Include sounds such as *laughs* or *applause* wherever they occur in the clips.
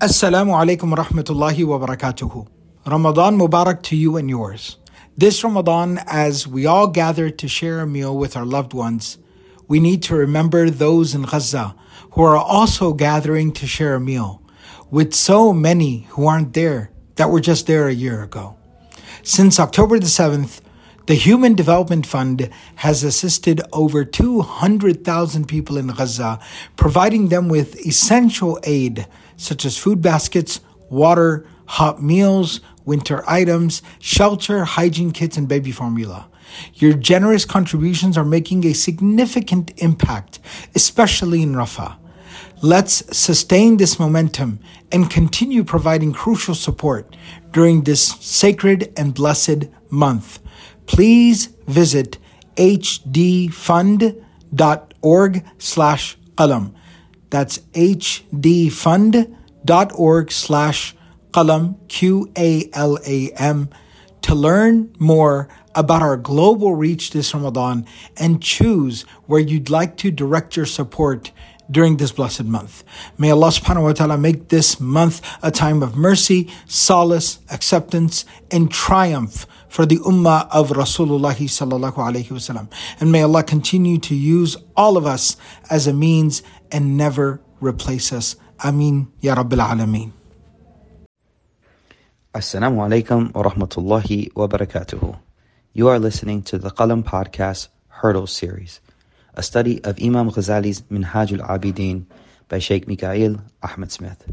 Assalamu alaikum rahmatullahi wa barakatuhu. Ramadan Mubarak to you and yours. This Ramadan, as we all gather to share a meal with our loved ones, we need to remember those in Gaza who are also gathering to share a meal with so many who aren't there that were just there a year ago. Since October the 7th, the Human Development Fund has assisted over 200,000 people in Gaza, providing them with essential aid such as food baskets, water, hot meals, winter items, shelter, hygiene kits, and baby formula. Your generous contributions are making a significant impact, especially in Rafah. Let's sustain this momentum and continue providing crucial support during this sacred and blessed month please visit hdfund.org slash qalam. That's hdfund.org slash qalam, Q-A-L-A-M, to learn more about our global reach this Ramadan and choose where you'd like to direct your support during this blessed month. May Allah subhanahu wa ta'ala make this month a time of mercy, solace, acceptance, and triumph for the ummah of Rasulullah sallallahu alayhi wasallam. And may Allah continue to use all of us as a means and never replace us. Amin. Ya Rabbil Alameen. Assalamu alaikum wa rahmatullahi wa barakatuhu. You are listening to the Qalam Podcast Hurdle Series, a study of Imam Ghazali's Minhajul Abidin by Sheikh Mikael Ahmed Smith.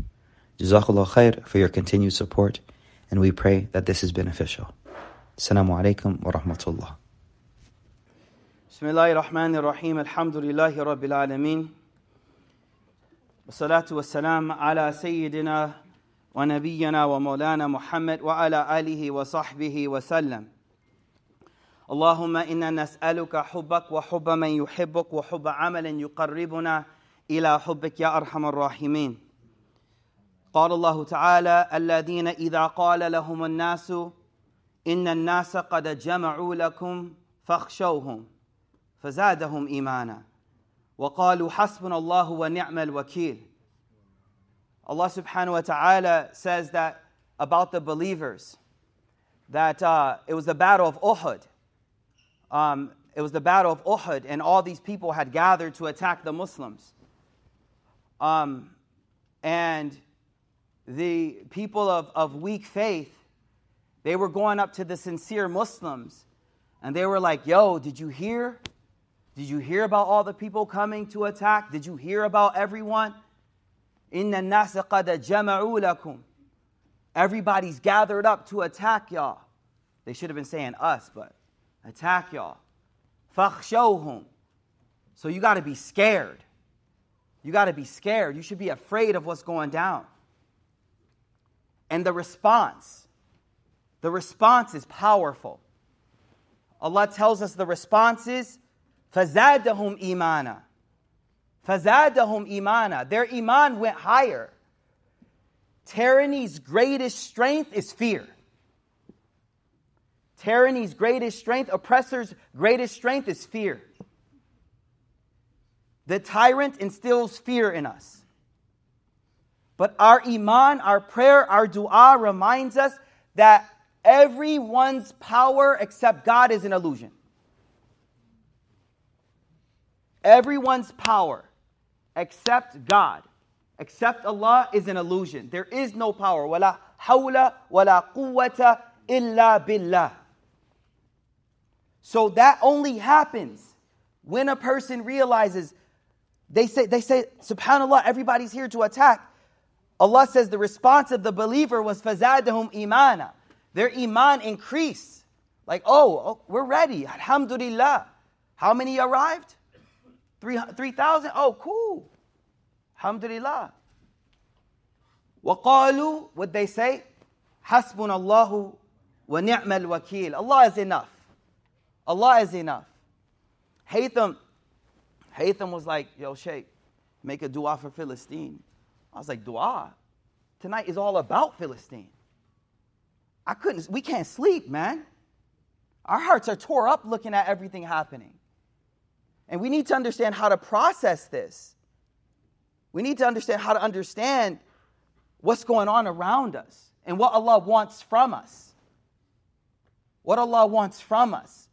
Jazakallah khair for your continued support, and we pray that this is beneficial. Assalamu alaikum wa rahmatullah. Bismillahir Rahmanir Rahim. Alhamdulillahi Rabbil Alameen. والصلاة والسلام على سيدنا ونبينا ومولانا محمد وعلى آله وصحبه وسلم. اللهم إنا نسألك حبك وحب من يحبك وحب عمل يقربنا إلى حبك يا أرحم الراحمين. قال الله تعالى الذين إذا قال لهم الناس إن الناس قد جمعوا لكم فاخشوهم فزادهم إيمانا. وقالوا حسبنا الله ونعم الوكيل Allah subhanahu wa ta'ala says that about the believers that uh, it was the battle of Uhud um, it was the Battle of Uhud, and all these people had gathered to attack the Muslims. Um, and the people of, of weak faith, they were going up to the sincere Muslims, and they were like, Yo, did you hear? Did you hear about all the people coming to attack? Did you hear about everyone? Inna nasa qad. Everybody's gathered up to attack y'all. They should have been saying us, but attack y'all. So you got to be scared. You got to be scared. You should be afraid of what's going down. And the response, the response is powerful. Allah tells us the response is فَزَادَهُمْ إِيمَانًا فَزَادَهُمْ إِيمَانًا Their iman went higher. Tyranny's greatest strength is fear. Tyranny's greatest strength, oppressor's greatest strength is fear. The tyrant instills fear in us. But our iman, our prayer, our dua reminds us that everyone's power except God is an illusion. Everyone's power except God, except Allah, is an illusion. There is no power. Wala hawla wala quwwata illa billah. So that only happens when a person realizes they say, they say, subhanAllah, everybody's here to attack. Allah says the response of the believer was fazadahum imana. Their iman increased. Like, oh, oh we're ready. Alhamdulillah. How many arrived? 3,000? 3, oh, cool. Alhamdulillah. وقالوا, what they say? Hasbunallahu wa ni'mal wakil. Allah is enough. Allah is enough. Haytham, Haytham was like, yo, Sheikh, make a dua for Philistine. I was like, dua? Tonight is all about Philistine. I couldn't, we can't sleep, man. Our hearts are tore up looking at everything happening. And we need to understand how to process this. We need to understand how to understand what's going on around us and what Allah wants from us. What Allah wants from us.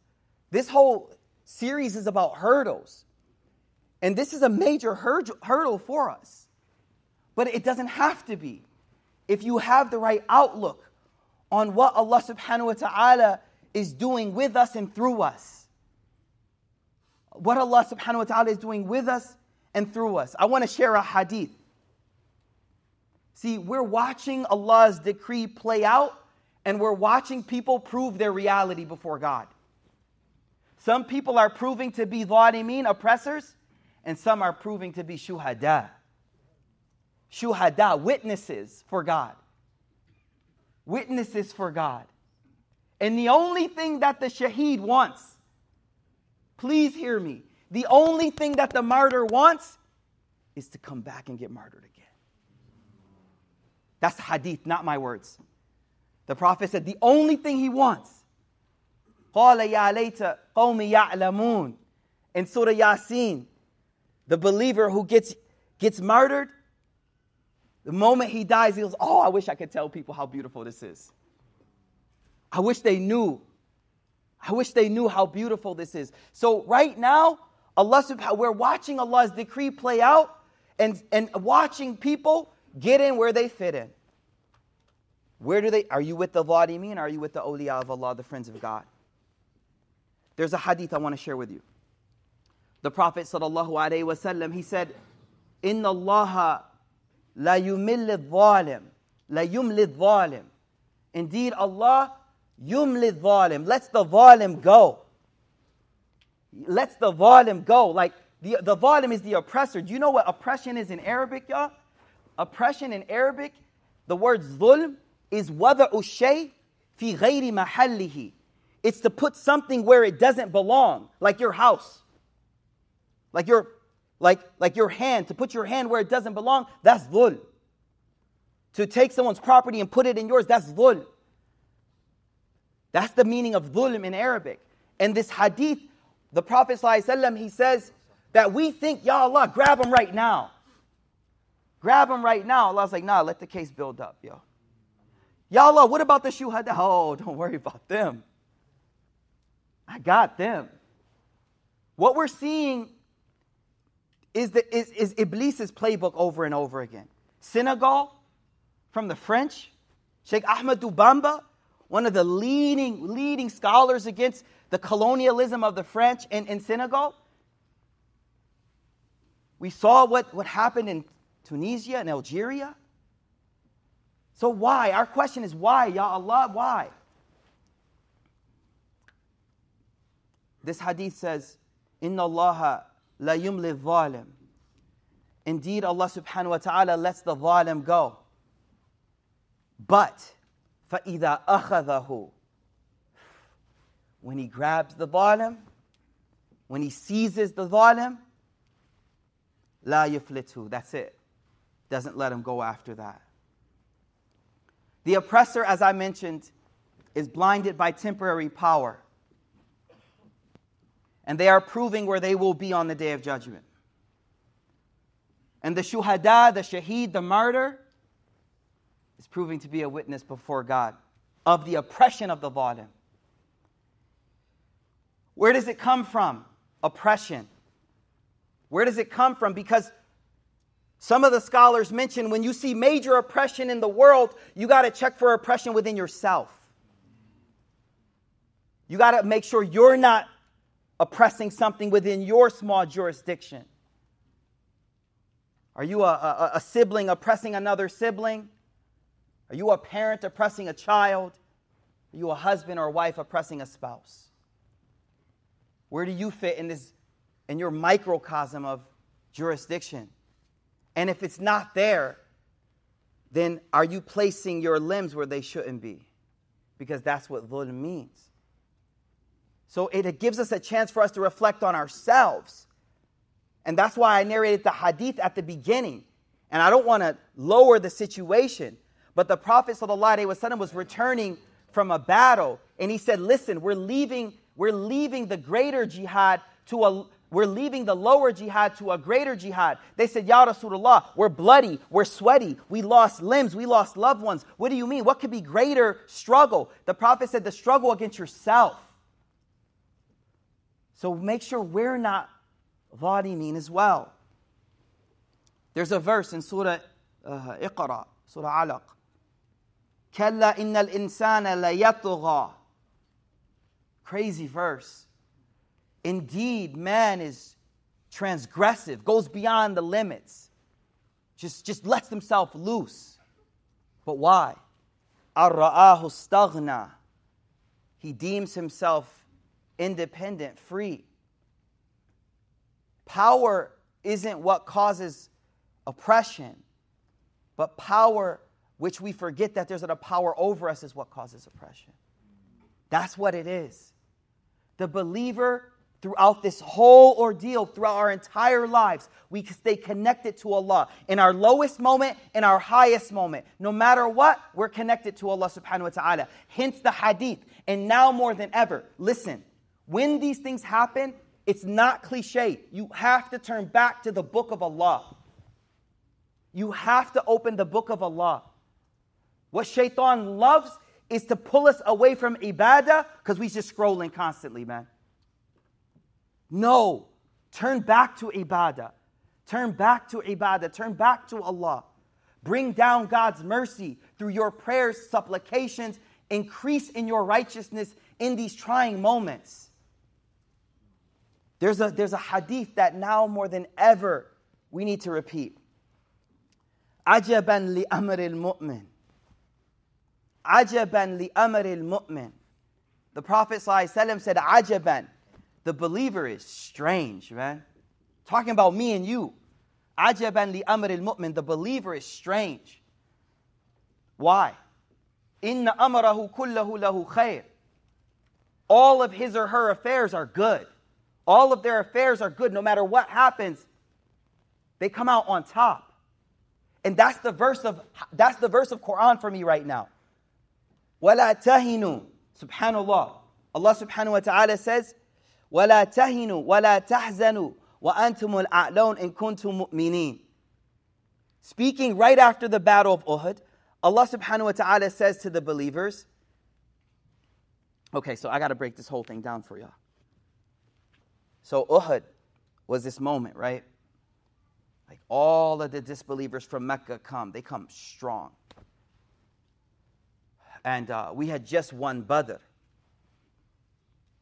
This whole series is about hurdles. And this is a major hurdle for us. But it doesn't have to be. If you have the right outlook on what Allah subhanahu wa ta'ala is doing with us and through us. What Allah subhanahu wa ta'ala is doing with us and through us. I want to share a hadith. See, we're watching Allah's decree play out and we're watching people prove their reality before God. Some people are proving to be dhalimeen, oppressors, and some are proving to be shuhada. Shuhada, witnesses for God. Witnesses for God. And the only thing that the shaheed wants, Please hear me. The only thing that the martyr wants is to come back and get martyred again. That's hadith, not my words. The Prophet said the only thing he wants. In Surah Yasin, the believer who gets, gets martyred, the moment he dies, he goes, Oh, I wish I could tell people how beautiful this is. I wish they knew I wish they knew how beautiful this is. So, right now, Allah subhanahu we're watching Allah's decree play out and, and watching people get in where they fit in. Where do they are you with the Zalimin? Are you with the awliya of Allah, the friends of God? There's a hadith I want to share with you. The Prophet sallallahu alaihi wasallam he said, "Inna Allah la yumil dhalim, la yumli dhalim." Indeed, Allah yumli dhalim lets the dhalim go. Lets the dhalim go. Like the the dhalim is the oppressor. Do you know what oppression is in Arabic, y'all? Oppression in Arabic, the word zulm is wada'u ushay fi ghayri mahallihi. It's to put something where it doesn't belong, like your house. Like your, like, like your hand, to put your hand where it doesn't belong, that's dhul. To take someone's property and put it in yours, that's dhul. That's the meaning of dhulm in Arabic. And this hadith, the Prophet ﷺ, he says that we think, Ya Allah, grab him right now. Grab him right now. Allah's like, nah, let the case build up, yo. Ya Allah, what about the shuhada? *laughs* Oh, don't worry about them. I got them. What we're seeing is, the, is, is Iblis's playbook over and over again. Senegal, from the French, Sheikh Ahmadou Bamba, one of the leading, leading scholars against the colonialism of the French in, in Senegal. We saw what, what happened in Tunisia and Algeria. So why? Our question is why, Ya Allah, why? This hadith says, Inna Allah La yumli zalim. Indeed, Allah subhanahu wa ta'ala lets the zalim go. But, فَإِذَا أَخَذَهُ When he grabs the zalim, when he seizes the zalim, la yuflitu. That's it. Doesn't let him go after that. The oppressor, as I mentioned, is blinded by temporary power and they are proving where they will be on the day of judgment. And the shuhada, the shaheed, the martyr, is proving to be a witness before God of the oppression of the zalim. Where does it come from? Oppression. Where does it come from? Because some of the scholars mention when you see major oppression in the world, you got to check for oppression within yourself. You got to make sure you're not oppressing something within your small jurisdiction? Are you a, a, a, sibling oppressing another sibling? Are you a parent oppressing a child? Are you a husband or wife oppressing a spouse? Where do you fit in this in your microcosm of jurisdiction? And if it's not there, then are you placing your limbs where they shouldn't be? Because that's what dhulm means. So it gives us a chance for us to reflect on ourselves. And that's why I narrated the hadith at the beginning. And I don't want to lower the situation, but the Prophet ﷺ was returning from a battle, and he said, Listen, we're leaving, we're leaving the greater jihad to a, we're leaving the lower jihad to a greater jihad. They said, Ya Rasulullah, we're bloody, we're sweaty, we lost limbs, we lost loved ones. What do you mean? What could be greater struggle? The Prophet said, the struggle against yourself. So make sure we're not mean as well. There's a verse in Surah uh, Iqra, Surah Alaq. Kalla innal insana layatugha. Crazy verse. Indeed, man is transgressive, goes beyond the limits, just, just lets himself loose. But why? Ar-ra'ahu staghna. He deems himself independent, free. Power isn't what causes oppression, but power which we forget that there's a power over us, is what causes oppression. That's what it is. The believer throughout this whole ordeal, throughout our entire lives, we stay connected to Allah. In our lowest moment, in our highest moment. No matter what, we're connected to Allah subhanahu wa ta'ala. Hence the hadith. And now more than ever, listen, when these things happen, it's not cliche. You have to turn back to the book of Allah. You have to open the book of Allah. What shaitan loves is to pull us away from ibadah because we just scrolling constantly, man. No. Turn back to ibadah. Turn back to ibadah. Turn back to Allah. Bring down God's mercy through your prayers, supplications. Increase in your righteousness in these trying moments. There's a, there's a hadith that now more than ever we need to repeat. عجبا لأمر المؤمن Ajaban li amaril mu'min. The Prophet ﷺ said, Ajaban. The believer is strange, man. Talking about me and you. Ajaban li amaril mu'min. The believer is strange. Why? Inna amarahu kullahu lahu khair. All of his or her affairs are good. All of their affairs are good. No matter what happens, they come out on top. And that's the verse of that's the verse of Quran for me right now. Wala tahinu. Subhanallah. Allah subhanahu wa ta'ala says, ولا تهنوا ولا تحزنوا وأنتم الأعلون إن كنتم مؤمنين Speaking right after the battle of Uhud, Allah subhanahu wa ta'ala says to the believers, Okay, so I got to break this whole thing down for y'all. So Uhud was this moment, right? Like all of the disbelievers from Mecca come, they come strong. And uh, we had just won Badr.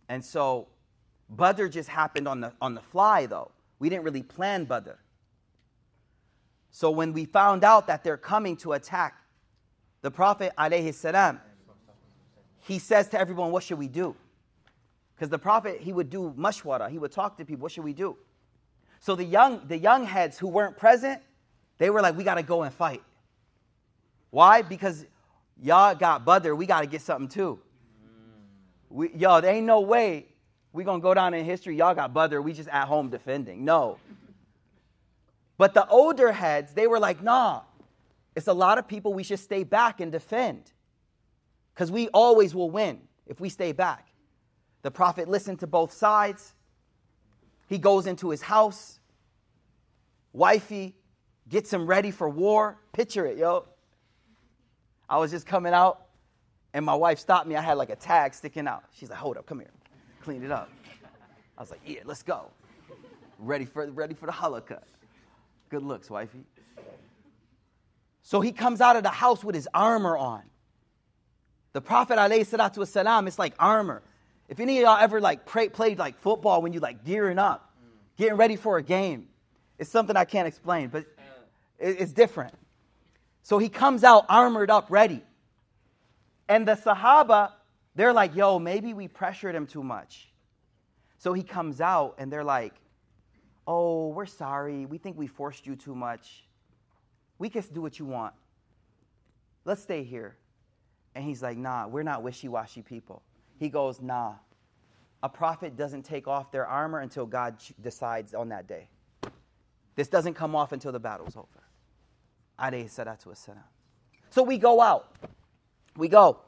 And so Badr just happened on the, on the fly, though. We didn't really plan Badr. So when we found out that they're coming to attack the Prophet, salam, he says to everyone, What should we do? Because the Prophet, he would do mashwara, he would talk to people, What should we do? So the young, the young heads who weren't present, they were like, We got to go and fight. Why? Because y'all got Badr, we got to get something too. We, yo, there ain't no way we're going to go down in history. Y'all got Badr. We just at home defending. No. But the older heads, they were like, nah, it's a lot of people. We should stay back and defend. Because we always will win if we stay back. The prophet listened to both sides. He goes into his house. Wifey gets him ready for war. Picture it, yo. I was just coming out, and my wife stopped me. I had like a tag sticking out. She's like, hold up, come here cleaned it up. I was like, yeah, let's go. Ready for, ready for the halakha. Good looks, wifey. So he comes out of the house with his armor on. The Prophet والسلام, it's like armor. If any of y'all ever like pray, played like football when you like gearing up, getting ready for a game, it's something I can't explain, but it's different. So he comes out armored up, ready. And the Sahaba, they're like, yo, maybe we pressured him too much. So he comes out and they're like, oh, we're sorry. We think we forced you too much. We can do what you want. Let's stay here. And he's like, nah, we're not wishy washy people. He goes, nah. A prophet doesn't take off their armor until God decides on that day. This doesn't come off until the battle's over. So we go out. We go.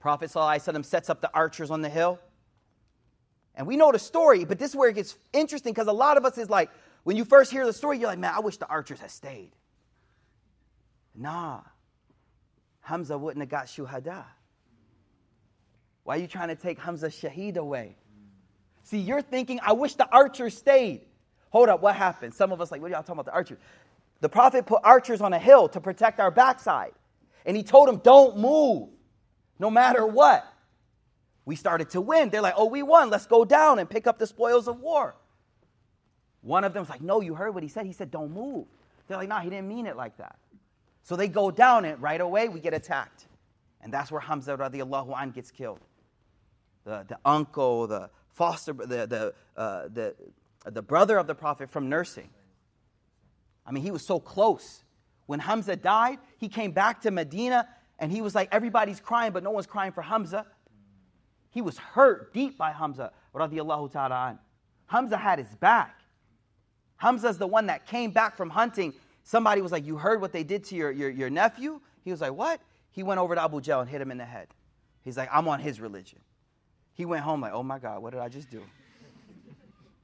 Prophet sets up the archers on the hill, And we know the story, but this is where it gets interesting because a lot of us is like, when you first hear the story, you're like, man, I wish the archers had stayed. Nah. Hamza wouldn't have got shuhada. Why are you trying to take Hamza shaheed away? See, you're thinking, I wish the archers stayed. Hold up, what happened? Some of us like, what are y'all talking about the archers? The prophet put archers on a hill to protect our backside. And he told them, don't move, no matter what. We started to win. They're like, oh, we won. Let's go down and pick up the spoils of war. One of them's like, no, you heard what he said. He said, don't move. They're like, nah, he didn't mean it like that. So they go down and right away we get attacked. And that's where Hamza radiallahu an gets killed. The, the uncle, the foster, the, the, uh, the, the brother of the Prophet from nursing. I mean, he was so close. When Hamza died, he came back to Medina and he was like, everybody's crying, but no one's crying for Hamza. He was hurt deep by Hamza radiallahu ta'ala. Hamza had his back. Hamza's the one that came back from hunting Somebody was like, You heard what they did to your, your, your nephew? He was like, What? He went over to Abu Jahl and hit him in the head. He's like, I'm on his religion. He went home like, Oh my God, what did I just do?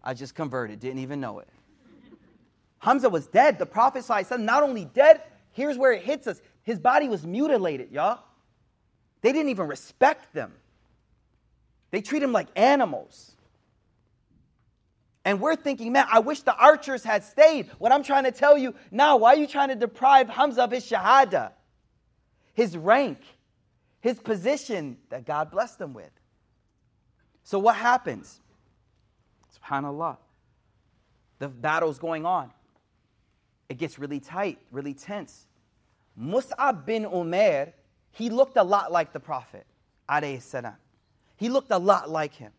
I just converted, didn't even know it. Hamza was dead. The Prophet not only dead, here's where it hits us. His body was mutilated, y'all. They didn't even respect them. They treat him like animals. And we're thinking, man, I wish the archers had stayed. What I'm trying to tell you now, why are you trying to deprive Hamza of his shahada, his rank, his position that God blessed him with? So what happens? SubhanAllah. The battle's going on. It gets really tight, really tense. Mus'ab bin Umair, he looked a lot like the Prophet. He looked a lot like him.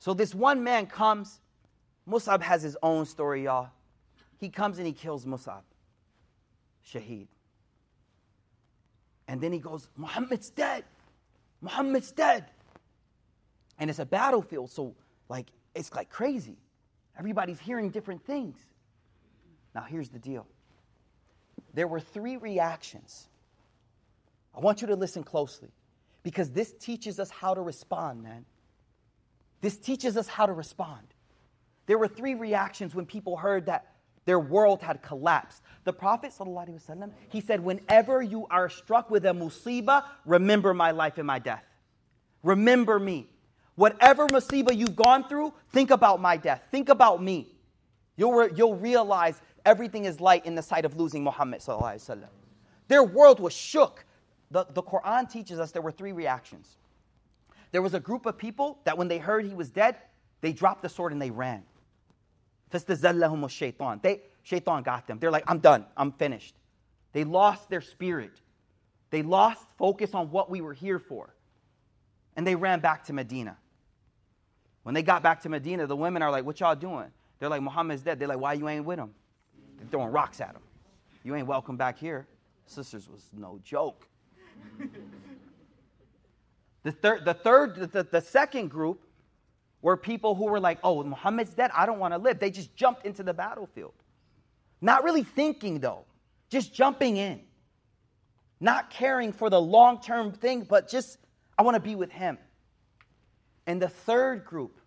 So this one man comes Musab has his own story, y'all. He comes and he kills Musab, Shaheed. And then he goes, Muhammad's dead. Muhammad's dead. And it's a battlefield, so like it's like crazy. Everybody's hearing different things. Now here's the deal. There were three reactions. I want you to listen closely because this teaches us how to respond, man. This teaches us how to respond. There were three reactions when people heard that their world had collapsed. The Prophet, ﷺ, he said, Whenever you are struck with a musibah, remember my life and my death. Remember me. Whatever musibah you've gone through, think about my death. Think about me. You'll, re- you'll realize everything is light in the sight of losing Muhammad. Their world was shook. The, the Quran teaches us there were three reactions. There was a group of people that when they heard he was dead, they dropped the sword and they ran. They, shaitan got them. They're like, I'm done. I'm finished. They lost their spirit. They lost focus on what we were here for. And they ran back to Medina. When they got back to Medina, the women are like, What y'all doing? They're like, Muhammad's dead. They're like, Why you ain't with him? Throwing rocks at him. You ain't welcome back here. Sisters was no joke. *laughs* the, third, the third, the, the second group were people who were like, oh, Muhammad's dead. I don't want to live. They just jumped into the battlefield. Not really thinking, though, just jumping in. Not caring for the long term thing, but just, I want to be with him. And the third group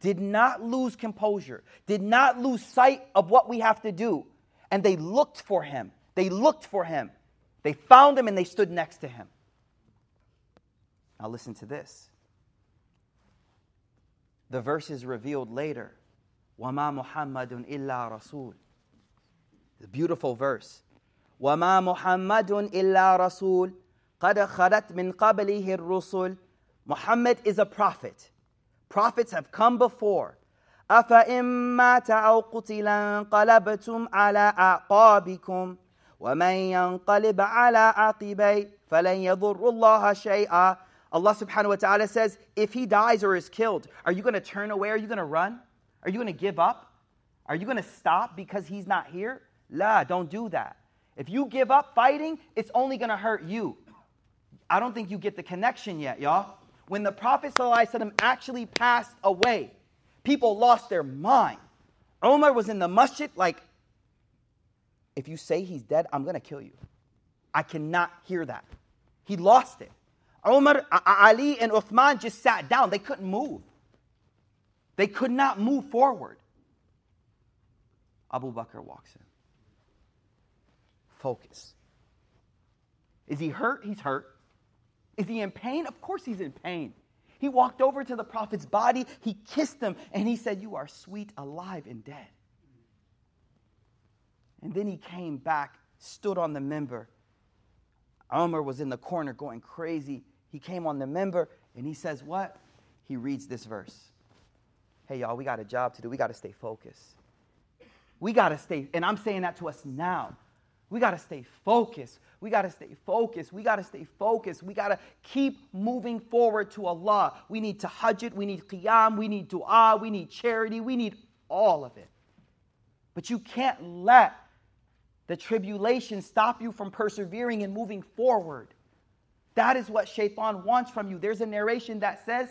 did not lose composure, did not lose sight of what we have to do And they looked for him. They looked for him. They found him and they stood next to him. Now, listen to this the verse is revealed later. وَمَا مُحَمَّدٌ إِلَّا رَسُولٌ The beautiful verse. وَمَا مُحَمَّدٌ إِلَّا رَسُولٌ قَدْ خَلَتْ مِنْ قَبْلِهِ الرُّسُلُ Muhammad is a prophet. Prophets have come before. أَفَإِن مَّاتَ أَوْ قُتِلَ انقَلَبْتُمْ عَلَىٰ أَعْقَابِكُمْ وَمَن يَنقَلِبْ عَلَىٰ عَقِبَيْهِ فَلَن يَضُرُّ اللَّهَ شَيْئًا Allah subhanahu wa ta'ala says, if he dies or is killed, are you going to turn away? Are you going to run? Are you going to give up? Are you going to stop because he's not here? La, don't do that. If you give up fighting, it's only going to hurt you. I don't think you get the connection yet, y'all. When the Prophet ﷺ actually passed away, people lost their mind. Omar was in the masjid like, if you say he's dead, I'm going to kill you. I cannot hear that. He lost it. Umar, Ali, and Uthman just sat down. They couldn't move. They could not move forward. Abu Bakr walks in. Focus. Is he hurt? He's hurt. Is he in pain? Of course he's in pain. He walked over to the prophet's body, he kissed him, and he said, You are sweet, alive, and dead. And then he came back, stood on the minbar. Umar was in the corner going crazy. He came on the minbar and he says, What? He reads this verse. Hey, y'all, we got a job to do. We got to stay focused. We got to stay, and I'm saying that to us now. We got to stay focused. We got to stay focused. We got to stay focused. We got to keep moving forward to Allah. We need to it. We need qiyam. We need dua. We need charity. We need all of it. But you can't let the tribulation stop you from persevering and moving forward. That is what shaitan wants from you. There's a narration that says,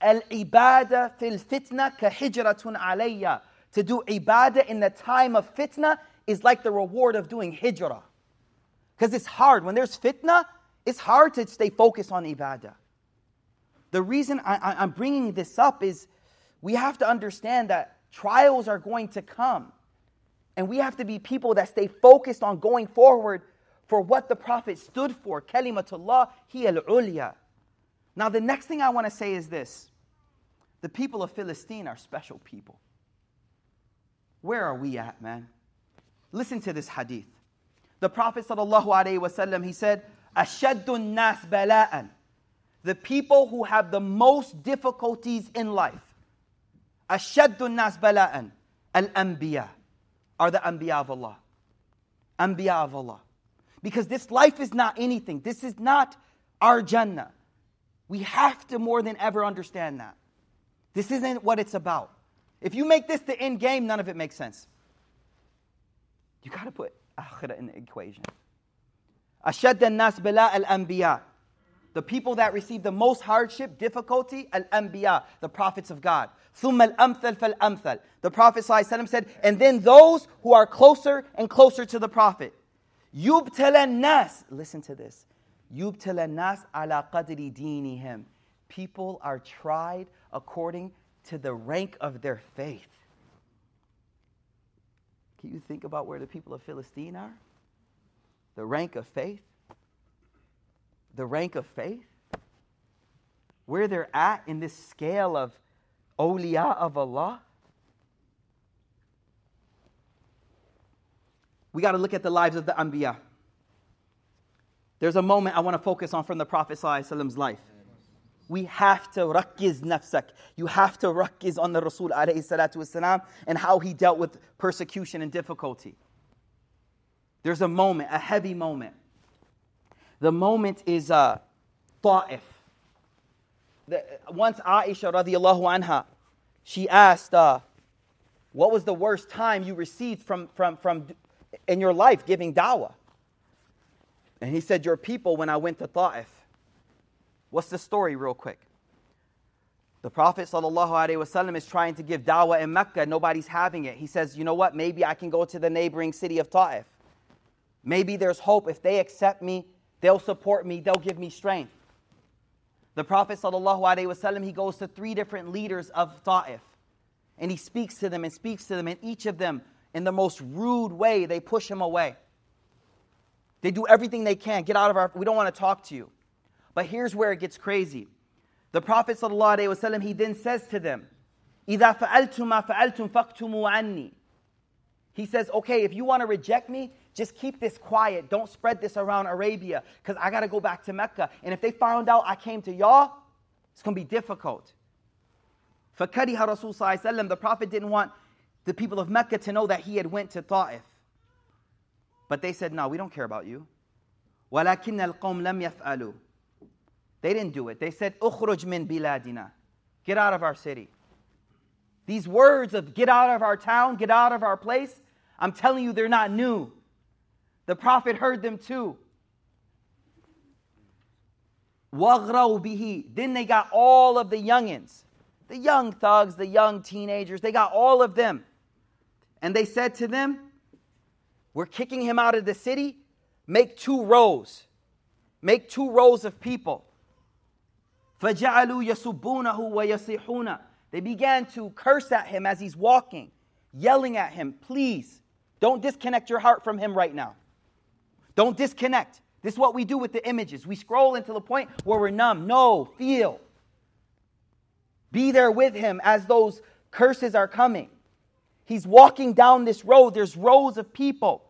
Al ibadah fil fitna ka hijratun alayya. To do ibadah in the time of fitna is like the reward of doing hijrah. Because it's hard. When there's fitna, it's hard to stay focused on ibadah. The reason I, am bringing this up is we have to understand that trials are going to come. And we have to be people that stay focused on going forward for what the Prophet stood for. Kalimatullah hiya al-ulya. Now, the next thing I want to say is this the people of Philistine are special people. Where are we at, man? Listen to this hadith. The Prophet ﷺ, he said, Ashaddun nas bala'an. The people who have the most difficulties in life. Ashaddun nas bala'an. Al-anbiya. Are the anbiya of Allah. Anbiya of Allah. Because this life is not anything. This is not our Jannah. We have to more than ever understand that. This isn't what it's about. If you make this the end game, none of it makes sense. You got to put akhirah in the equation. Ashad nas bila al anbiya. The people that receive the most hardship, difficulty, al anbiya, the prophets of God. Thumma al amthal fal amthal. The Prophet said, and then those who are closer and closer to the Prophet. Yubtalan nas. Listen to this. Yubtalan nas ala qadri dinihim. People are tried according to the rank of their faith. Can you think about where the people of Philistine are? The rank of faith? The rank of faith? Where they're at in this scale of awliya of Allah? We got to look at the lives of the Anbiya. There's a moment I want to focus on from the Prophet Prophet's life we have to rakkiz nafsak. You have to rakkiz on the Rasul alayhi salatu wasalam and how he dealt with persecution and difficulty. There's a moment, a heavy moment. The moment is uh, Ta'if. The, once Aisha radiallahu anha, she asked, uh, what was the worst time you received from, from, from in your life giving dawah? And he said, your people when I went to Ta'if. What's the story, real quick? The Prophet ﷺ is trying to give dawah in Mecca. Nobody's having it. He says, You know what? Maybe I can go to the neighboring city of Ta'if. Maybe there's hope. If they accept me, they'll support me, they'll give me strength. The Prophet ﷺ, he goes to three different leaders of Ta'if. And he speaks to them and speaks to them. And each of them, in the most rude way, they push him away. They do everything they can. Get out of our, we don't want to talk to you. But here's where it gets crazy. The Prophet ﷺ, he then says to them, إِذَا فَعَلْتُم مَا فَعَلْتُم فَاكْتُمُوا عَنِّي He says, okay, if you want to reject me, just keep this quiet. Don't spread this around Arabia because I got to go back to Mecca. And if they found out I came to y'all, it's going to be difficult. فَكَرِهَ Rasul ﷺ, the Prophet didn't want the people of Mecca to know that he had went to Ta'if. But they said, no, we don't care about you. وَلَكِنَّ الْقَوْمِ لَمْ يَفْعَلُوا they didn't do it. They said, Ukhruj min biladina. Get out of our city. These words of get out of our town, get out of our place, I'm telling you, they're not new. The Prophet heard them too. Bihi. Then they got all of the youngins, the young thugs, the young teenagers, they got all of them. And they said to them, We're kicking him out of the city. Make two rows. Make two rows of people. فَجَعَلُوا يَسُبُّونَهُ وَيَصِيحُونَ They began to curse at him as he's walking, yelling at him, Please, don't disconnect your heart from him right now. Don't disconnect. This is what we do with the images. We scroll until the point where we're numb. No, feel. Be there with him as those curses are coming. He's walking down this road. There's rows of people.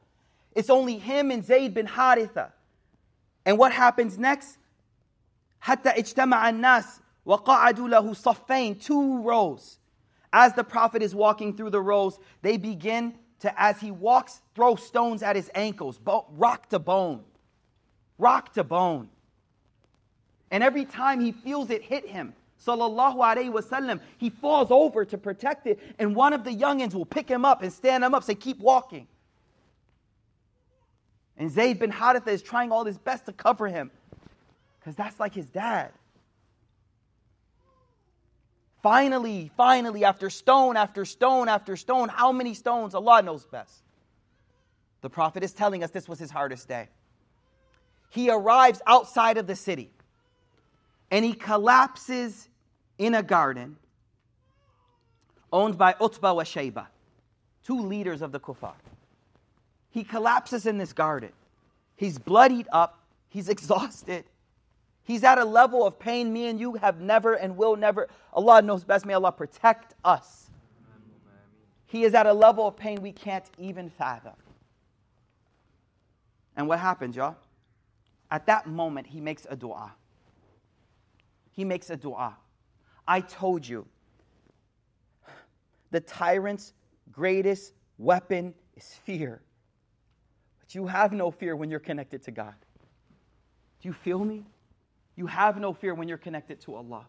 It's only him and Zayd bin Haritha. And what happens next? حتى اجتمع الناس وقعدوا له صفين two rows. As the prophet is walking through the rows, they begin to, as he walks, throw stones at his ankles, rock to bone, rock to bone. And every time he feels it hit him, sallallahu alaihi wasallam, he falls over to protect it, and one of the youngins will pick him up and stand him up, say, "Keep walking." And Zayd bin Haritha is trying all his best to cover him, because that's like his dad. Finally, finally, after stone after stone after stone, how many stones? Allah knows best. The Prophet is telling us this was his hardest day. He arrives outside of the city and he collapses in a garden owned by Utbah wa Shayba, two leaders of the Kuffar. He collapses in this garden. He's bloodied up, he's *laughs* exhausted. He's at a level of pain me and you have never and will never. Allah knows best. May Allah protect us. He is at a level of pain we can't even fathom. And what happens, y'all? At that moment, he makes a dua. He makes a dua. I told you, the tyrant's greatest weapon is fear. But you have no fear when you're connected to God. Do you feel me? You have no fear when you're connected to Allah.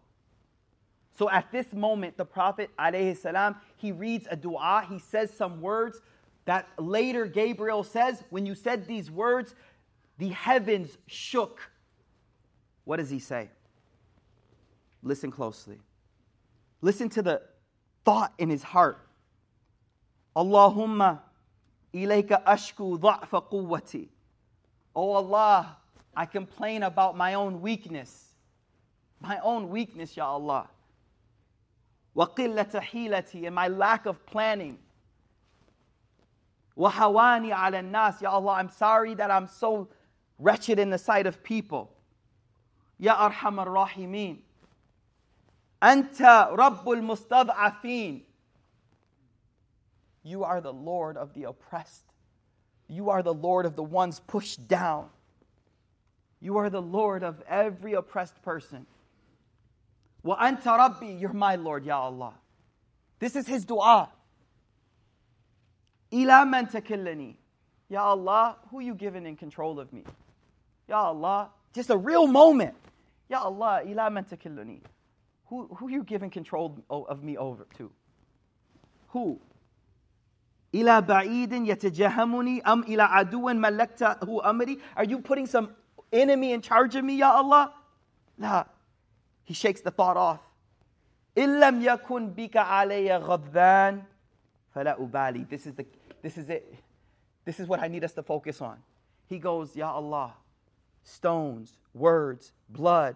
So at this moment, the Prophet, salam, he reads a dua, he says some words that later Gabriel says, when you said these words, the heavens shook. What does he say? Listen closely. Listen to the thought in his heart. Allahumma ilayka ashku dha'fa quwwati. Oh Allah, I complain about my own weakness. My own weakness, Ya Allah. وَقِلَّةَ حِيلَتِي And my lack of planning. وَحَوَانِي عَلَى النَّاسِ Ya Allah, I'm sorry that I'm so wretched in the sight of people. Ya Arhamar Rahimin. Anta Rabbul Mustad'afin. You are the Lord of the oppressed. You are the Lord of the ones pushed down. You are the Lord of every oppressed person. Wa anta rabbi, you're my Lord, Ya Allah. This is his dua. Ila man takillani. Ya Allah, who you given in control of me? Ya Allah, just a real moment. Ya Allah, ila man takillani. Who, who you giving control of me over to? Who? إلى بعيد يتجهمني أم إلى عدو ملكته أمري Are you putting some enemy in charge of me, Ya Allah? Nah. He shakes the thought off. Illam yakun bika alayya ghadban fala ubali. This is the this is it. This is what I need us to focus on. He goes, Ya Allah, stones, words, blood,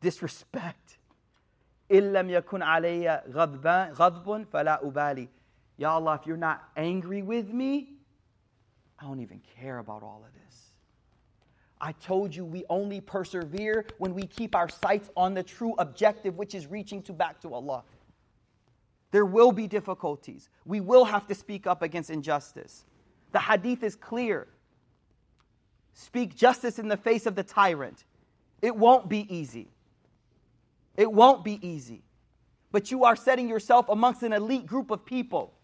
disrespect. Illam yakun alayya ghadbun fala ubali. Ya Allah, if you're not angry with me, I don't even care about all of this. I told you we only persevere when we keep our sights on the true objective, which is reaching to back to Allah. There will be difficulties. We will have to speak up against injustice. The hadith is clear. Speak justice in the face of the tyrant. It won't be easy. It won't be easy. But you are setting yourself amongst an elite group of people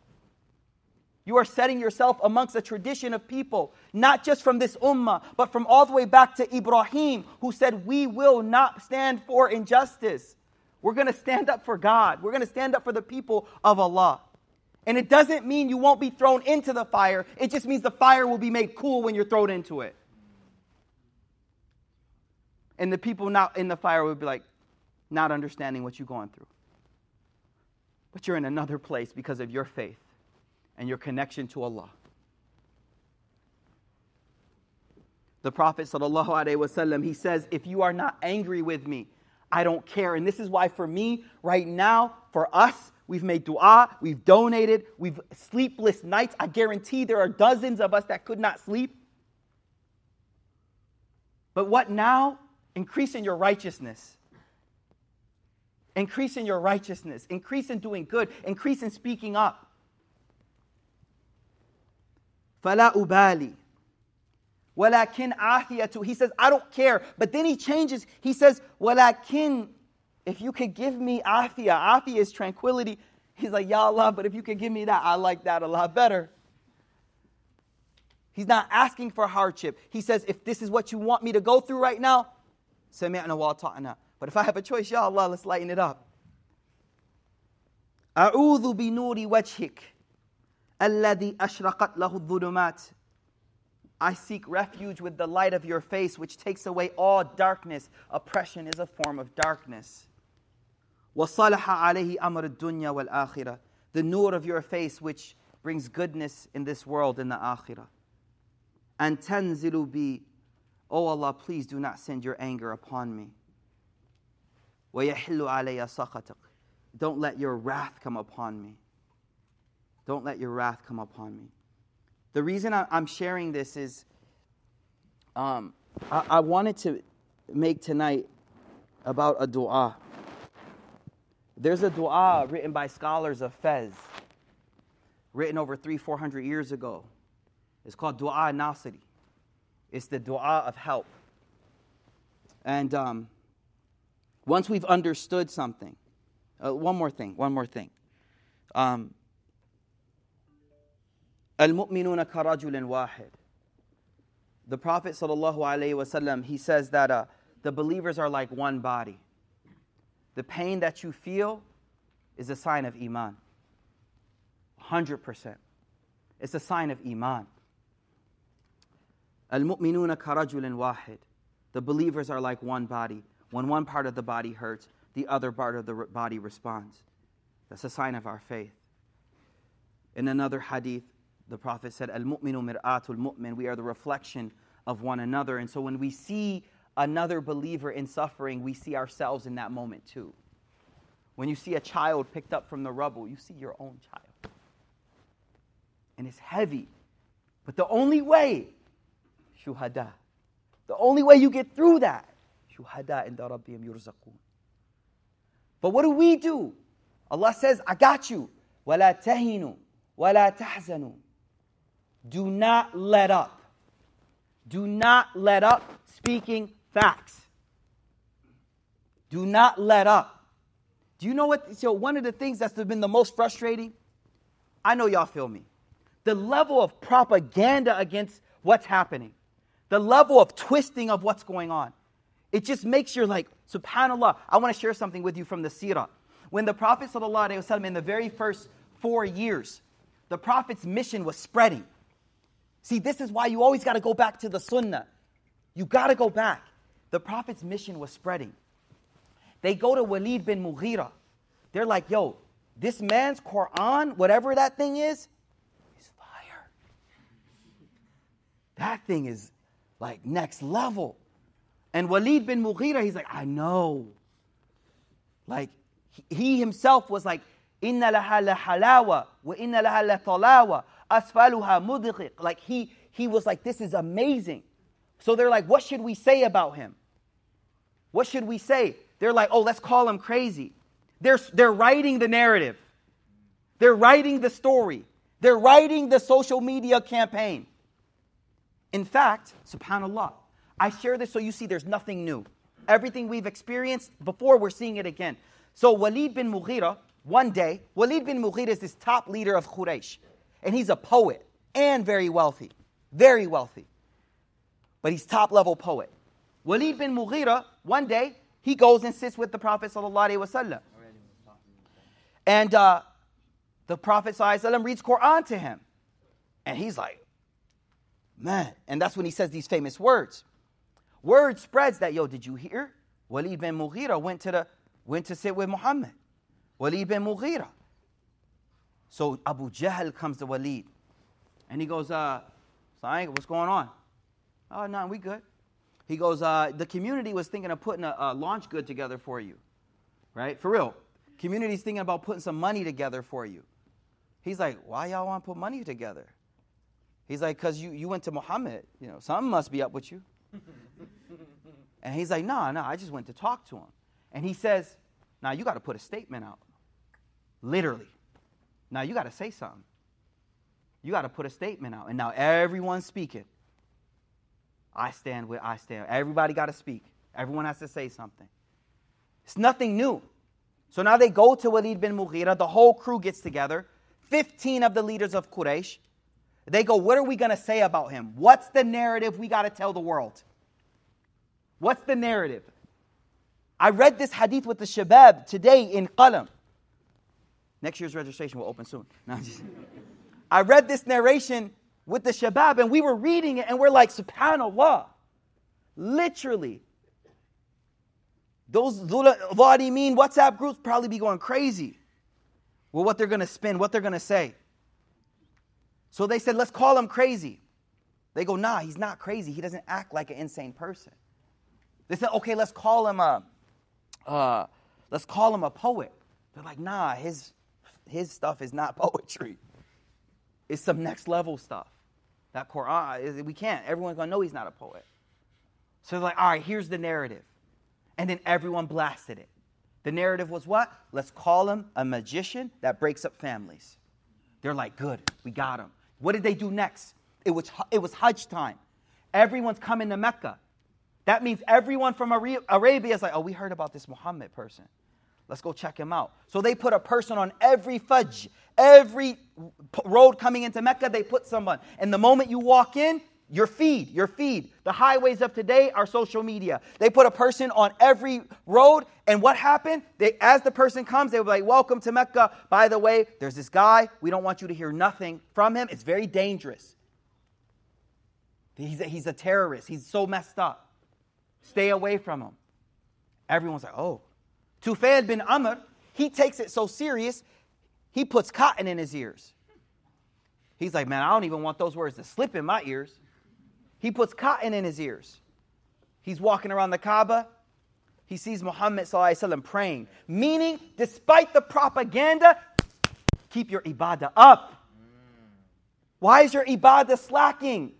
you are setting yourself amongst a tradition of people, not just from this ummah, but from all the way back to Ibrahim, who said, We will not stand for injustice. We're going to stand up for God. We're going to stand up for the people of Allah. And it doesn't mean you won't be thrown into the fire, it just means the fire will be made cool when you're thrown into it. And the people not in the fire will be like, not understanding what you're going through. But you're in another place because of your faith and your connection to Allah. The Prophet wasallam, he says, if you are not angry with me, I don't care. And this is why, for me, right now, for us, we've made dua, we've donated, we've sleepless nights. I guarantee there are dozens of us that could not sleep. But what now? Increase in your righteousness. Increase in your righteousness. Increase in doing good. Increase in speaking up. فَلَا أُبَالِي وَلَكِنْ عَافِيَةُ He says, I don't care. But then he changes. He says, وَلَكِنْ If you could give me afia, afia is tranquility. He's like, Ya Allah, but if you could give me that, I like that a lot better. He's not asking for hardship. He says, if this is what you want me to go through right now, سمعنا وأطعنا. But if I have a choice, Ya Allah, let's lighten it up. أعوذ بنور وجهك الذي أشرقت له الظلمات I seek refuge with the light of your face, which takes away all darkness. Oppression is a form of darkness. وَصَلَحَ عَلَيْهِ أَمْرُ الدُّنْيَا وَالْآخِرَةِ The nur of your face, which brings goodness in this world in the akhirah. And tanzilu bi, Oh Allah, please do not send your anger upon me. وَيَحِلُّ عَلَيَّ سَخَطِكَ Don't let your wrath come upon me. Don't let your wrath come upon me. The reason I'm sharing this is um, I, wanted to make tonight about a dua. There's a dua written by scholars of Fez, written over three, four hundred years ago. It's called Dua Nasiri. It's the dua of help. And um, once we've understood something, uh, one more thing, one more thing. Um, Al-mu'minuna karajulin wahid. The Prophet wasallam he says that uh, the believers are like one body. The pain that you feel is a sign of iman. 100%. It's a sign of iman. Al-mu'minuna karajulin wahid. The believers are like one body. When one part of the body hurts, the other part of the body responds. That's a sign of our faith. In another hadith, the Prophet said, Al mu'minu mir'atul mu'min. We are the reflection of one another. And so when we see another believer in suffering, we see ourselves in that moment too. When you see a child picked up from the rubble, you see your own child. And it's heavy. But the only way, shuhada, the only way you get through that, shuhada inda rabbihim yurzaqun. But what do we do? Allah says, I got you. وَلَا تَهِنُوا وَلَا تَحْزَنُوا do not let up. Do not let up speaking facts. Do not let up. Do you know what? So, one of the things that's been the most frustrating, I know y'all feel me. The level of propaganda against what's happening, the level of twisting of what's going on. It just makes you like, subhanAllah. I want to share something with you from the seerah. When the Prophet, ﷺ, in the very first four years, the Prophet's mission was spreading. See, this is why you always got to go back to the Sunnah. You got to go back. The Prophet's mission was spreading. They go to Walid bin Mughira. They're like, yo, this man's Quran, whatever that thing is, is fire. That thing is like next level. And Walid bin Mughira, he's like, I know. Like, he himself was like, Inna laha la halawa, wa inna laha la talawa, asfaluha mudghiq. Like, he, he was like, this is amazing. So they're like, what should we say about him? What should we say? They're like, oh, let's call him crazy. They're, they're writing the narrative. They're writing the story. They're writing the social media campaign. In fact, subhanAllah, I share this so you see there's nothing new. Everything we've experienced before, we're seeing it again. So Walid bin Mughira, one day, Walid bin Mughira is this top leader of Quraysh. And he's a poet and very wealthy. Very wealthy. But he's top level poet. Walid bin Mughira, one day, he goes and sits with the Prophet ﷺ. And uh, the Prophet ﷺ reads Quran to him. And he's like, man. And that's when he says these famous words. Word spreads that, yo, did you hear? Walid bin Mughira went to, the, went to sit with Muhammad. Walid bin Mughira. So Abu Jahl comes to Walid. And he goes, uh, what's going on? Oh, no, we good. He goes, uh, the community was thinking of putting a, a LaunchGood together for you, right? For real. Community's thinking about putting some money together for you. He's like, why y'all want to put money together? He's like, because you, you went to Muhammad. You know, something must be up with you. *laughs* and he's like, no, nah, no, nah, I just went to talk to him. And he says, now you got to put a statement out. Literally. Now you got to say something. You got to put a statement out. And now everyone's speaking. I stand with I stand. Everybody got to speak. Everyone has to say something. It's nothing new. So now they go to Walid bin Mughira. The whole crew gets together. 15 of the leaders of Quraysh. They go, What are we going to say about him? What's the narrative we got to tell the world? What's the narrative? I read this hadith with the Shabab today in Qalam. Next year's registration will open soon. No, just, *laughs* I read this narration with the Shabab and we were reading it and we're like, SubhanAllah. Literally. Those mean WhatsApp groups probably be going crazy with what they're going to spin, what they're going to say. So they said, let's call him crazy. They go, nah, he's not crazy. He doesn't act like an insane person. They said, okay, let's call him a, uh, let's call him a poet. They're like, nah, his, his stuff is not *laughs* poetry. It's some next level stuff. That Quran, we can't. Everyone's gonna know he's not a poet. So they're like, all right, here's the narrative. And then everyone blasted it. The narrative was what? Let's call him a magician that breaks up families. They're like, good, we got him. What did they do next? It was, it was Hajj time. Everyone's coming to Mecca. That means everyone from Arabia is like, oh, we heard about this Muhammad person. Let's go check him out. So they put a person on every fajj, every road coming into Mecca, they put someone. And the moment you walk in, your feed, your feed. The highways of today are social media. They put a person on every road, and what happened? They, as the person comes, they were like, Welcome to Mecca. By the way, there's this guy. We don't want you to hear nothing from him. It's very dangerous. He's a, he's a terrorist. He's so messed up. Stay away from him. Everyone's like, Oh. Tufail bin Amr, he takes it so serious, he puts cotton in his ears. He's like, Man, I don't even want those words to slip in my ears. He puts cotton in his ears. He's walking around the Kaaba. He sees Muhammad وسلم, praying, meaning, despite the propaganda, keep your ibadah up. Why is your ibadah slacking?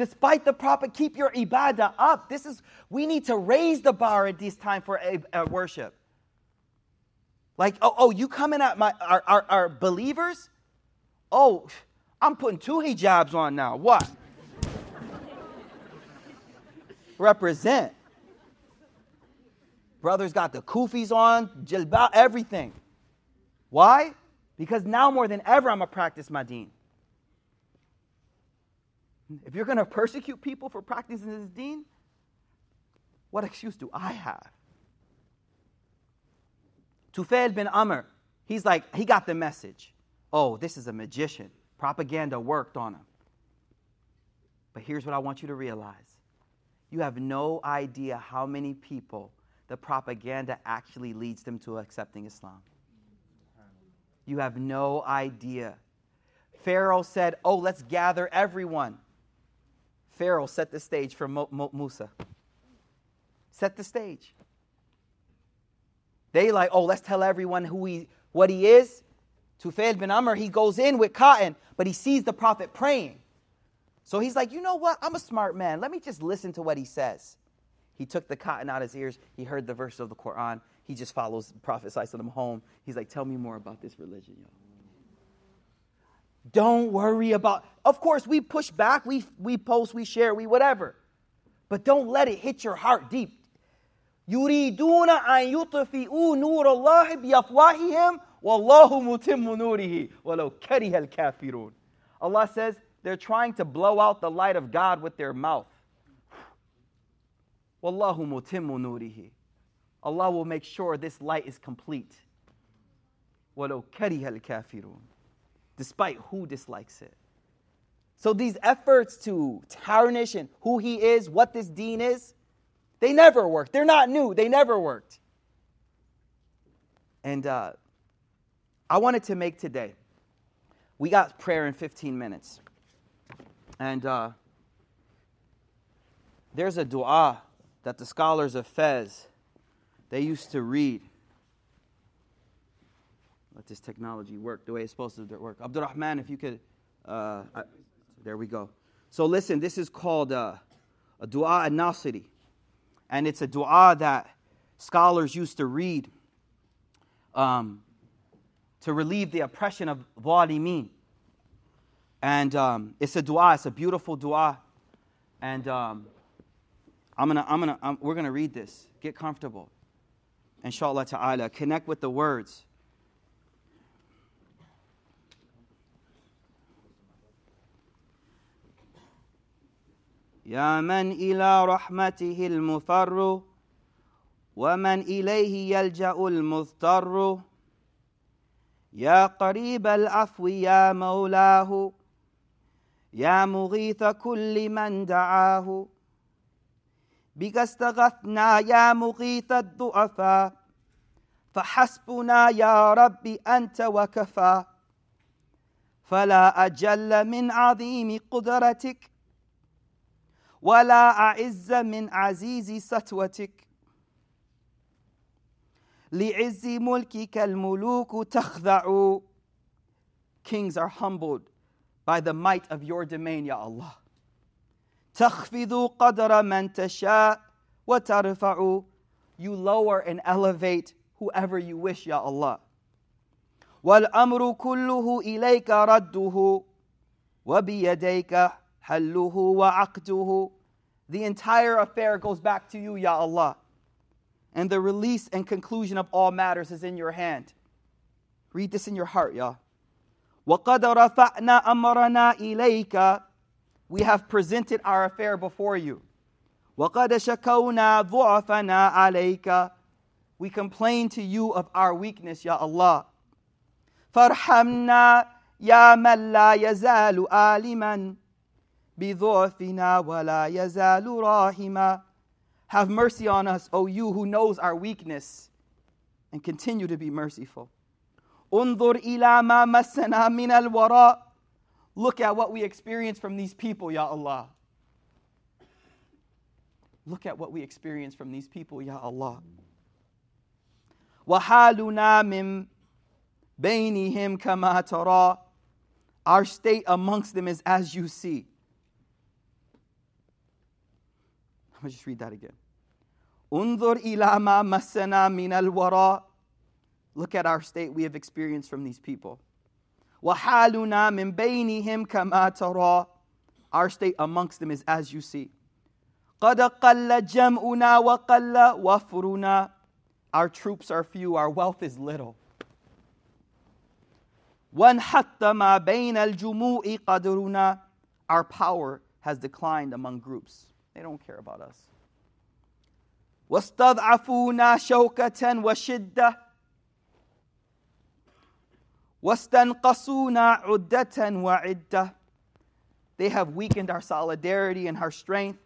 Despite the prophet, keep your ibadah up. This is we need to raise the bar at this time for a, a worship. Like, oh, oh, you coming at my our, our, our believers? Oh, I'm putting two hijabs on now. What? Represent. Brothers got the kufis on, jilbab, everything. Why? Because now more than ever, I'm to practice my deen. If you're going to persecute people for practicing this deen, what excuse do I have? Tufail bin Amr, he's like, he got the message. Oh, this is a magician. Propaganda worked on him. But here's what I want you to realize you have no idea how many people the propaganda actually leads them to accepting Islam. You have no idea. Pharaoh said, Oh, let's gather everyone. Pharaoh set the stage for Mo- Mo- Musa. Set the stage. They like, oh, let's tell everyone who he, what he is. Tufail bin Amr, he goes in with cotton, but he sees the prophet praying. So he's like, you know what? I'm a smart man. Let me just listen to what he says. He took the cotton out of his ears. He heard the verse of the Quran. He just follows Prophet him home. He's like, tell me more about this religion, yo. Don't worry about, of course, we push back, we, we post, we share, we whatever. But don't let it hit your heart deep. يريدون أن يطفئوا نور الله بأفواههم Wallahu mutimmu nurihi walau kariha al-kafirun. Allah says they're trying to blow out the light of God with their mouth. Wallahu mutimmu nurihi. Allah will make sure this light is complete. Walau kariha al-kafirun. Despite who dislikes it. So these efforts to tarnish and who he is, what this deen is, they never worked. They're not new. They never worked. And uh, I wanted to make today. We got prayer in 15 minutes. And uh, There's a dua that the scholars of Fez they used to read. Let this technology work the way it's supposed to work. Abdurrahman, if you could, uh, I, there we go. So listen, this is called uh, a dua an-nasiri. And it's a dua that scholars used to read um, to relieve the oppression of zalimeen. And um, it's a dua, it's a beautiful dua. And um, I'm gonna, I'm gonna, I'm, we're gonna read this. Get comfortable. Inshallah ta'ala. Connect with the words. يا من إلى رحمته المفر ومن إليه يلجأ المضطر. يا قريب العفو يا مولاه يا مغيث كل من دعاه. بك استغثنا يا مغيث الضعفاء فحسبنا يا رب أنت وكفى. فلا أجل من عظيم قدرتك ولا أعز من عزيز سطوتك لعز ملكك الملوك تخضع Kings are humbled by the might of your domain, Ya Allah. تخفض قدر من تشاء وترفع You lower and elevate whoever you wish, Ya Allah. والأمر كله إليك رده وبيديك حله وعقده The entire affair goes back to you, Ya Allah. And the release and conclusion of all matters is in your hand. Read this in your heart, Ya. وَقَدْ رَفَعْنَا أَمْرَنَا إِلَيْكَ We have presented our affair before you. وَقَدْ شَكَوْنَا ضُعَفَنَا عَلَيْكَ We complain to you of our weakness, Ya Allah. فَارْحَمْنَا يَا مَنْ لَا يَزَالُ آلِمًا بِضُعْفِنَا وَلَا يَزَالُ رَاحِمًا Have mercy on us, O you who knows our weakness, and continue to be merciful. انظر إلى ما مسنا من الوراء Look at what we experience from these people, Ya Allah. Look at what we experience from these people, Ya Allah. وحالنا من بينهم كما ترى Our state amongst them is as you see. I'm going to just read that again. انظر إلى ما مسنا من الوراء Look at our state we have experienced from these people. وحالنا من بينهم كما ترى Our state amongst them is as you see. قد قل جمعنا وقل وفرنا Our troops are few, our wealth is little. وانحط ما بين الجموع قدرنا Our power has declined among groups. They don't care about us. واستضعفونا شوكة وشدة واستنقصونا عدة وعدة They have weakened our solidarity and our strength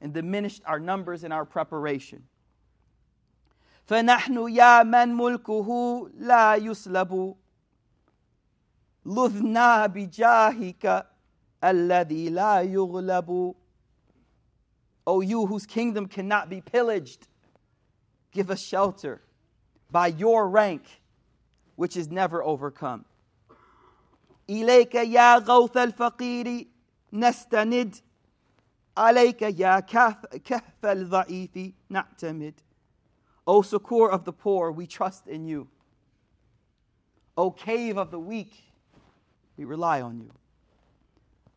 and diminished our numbers and our preparation. فنحن يا من ملكه لا يسلب لذنا بجاهك الذي لا يغلب O you whose kingdom cannot be pillaged, give us shelter by your rank, which is never overcome. إليك يا غوث الفقير نستند عليك يا كهف, كهف الضعيف نعتمد O succor of the poor, we trust in you. O cave of the weak, we rely on you.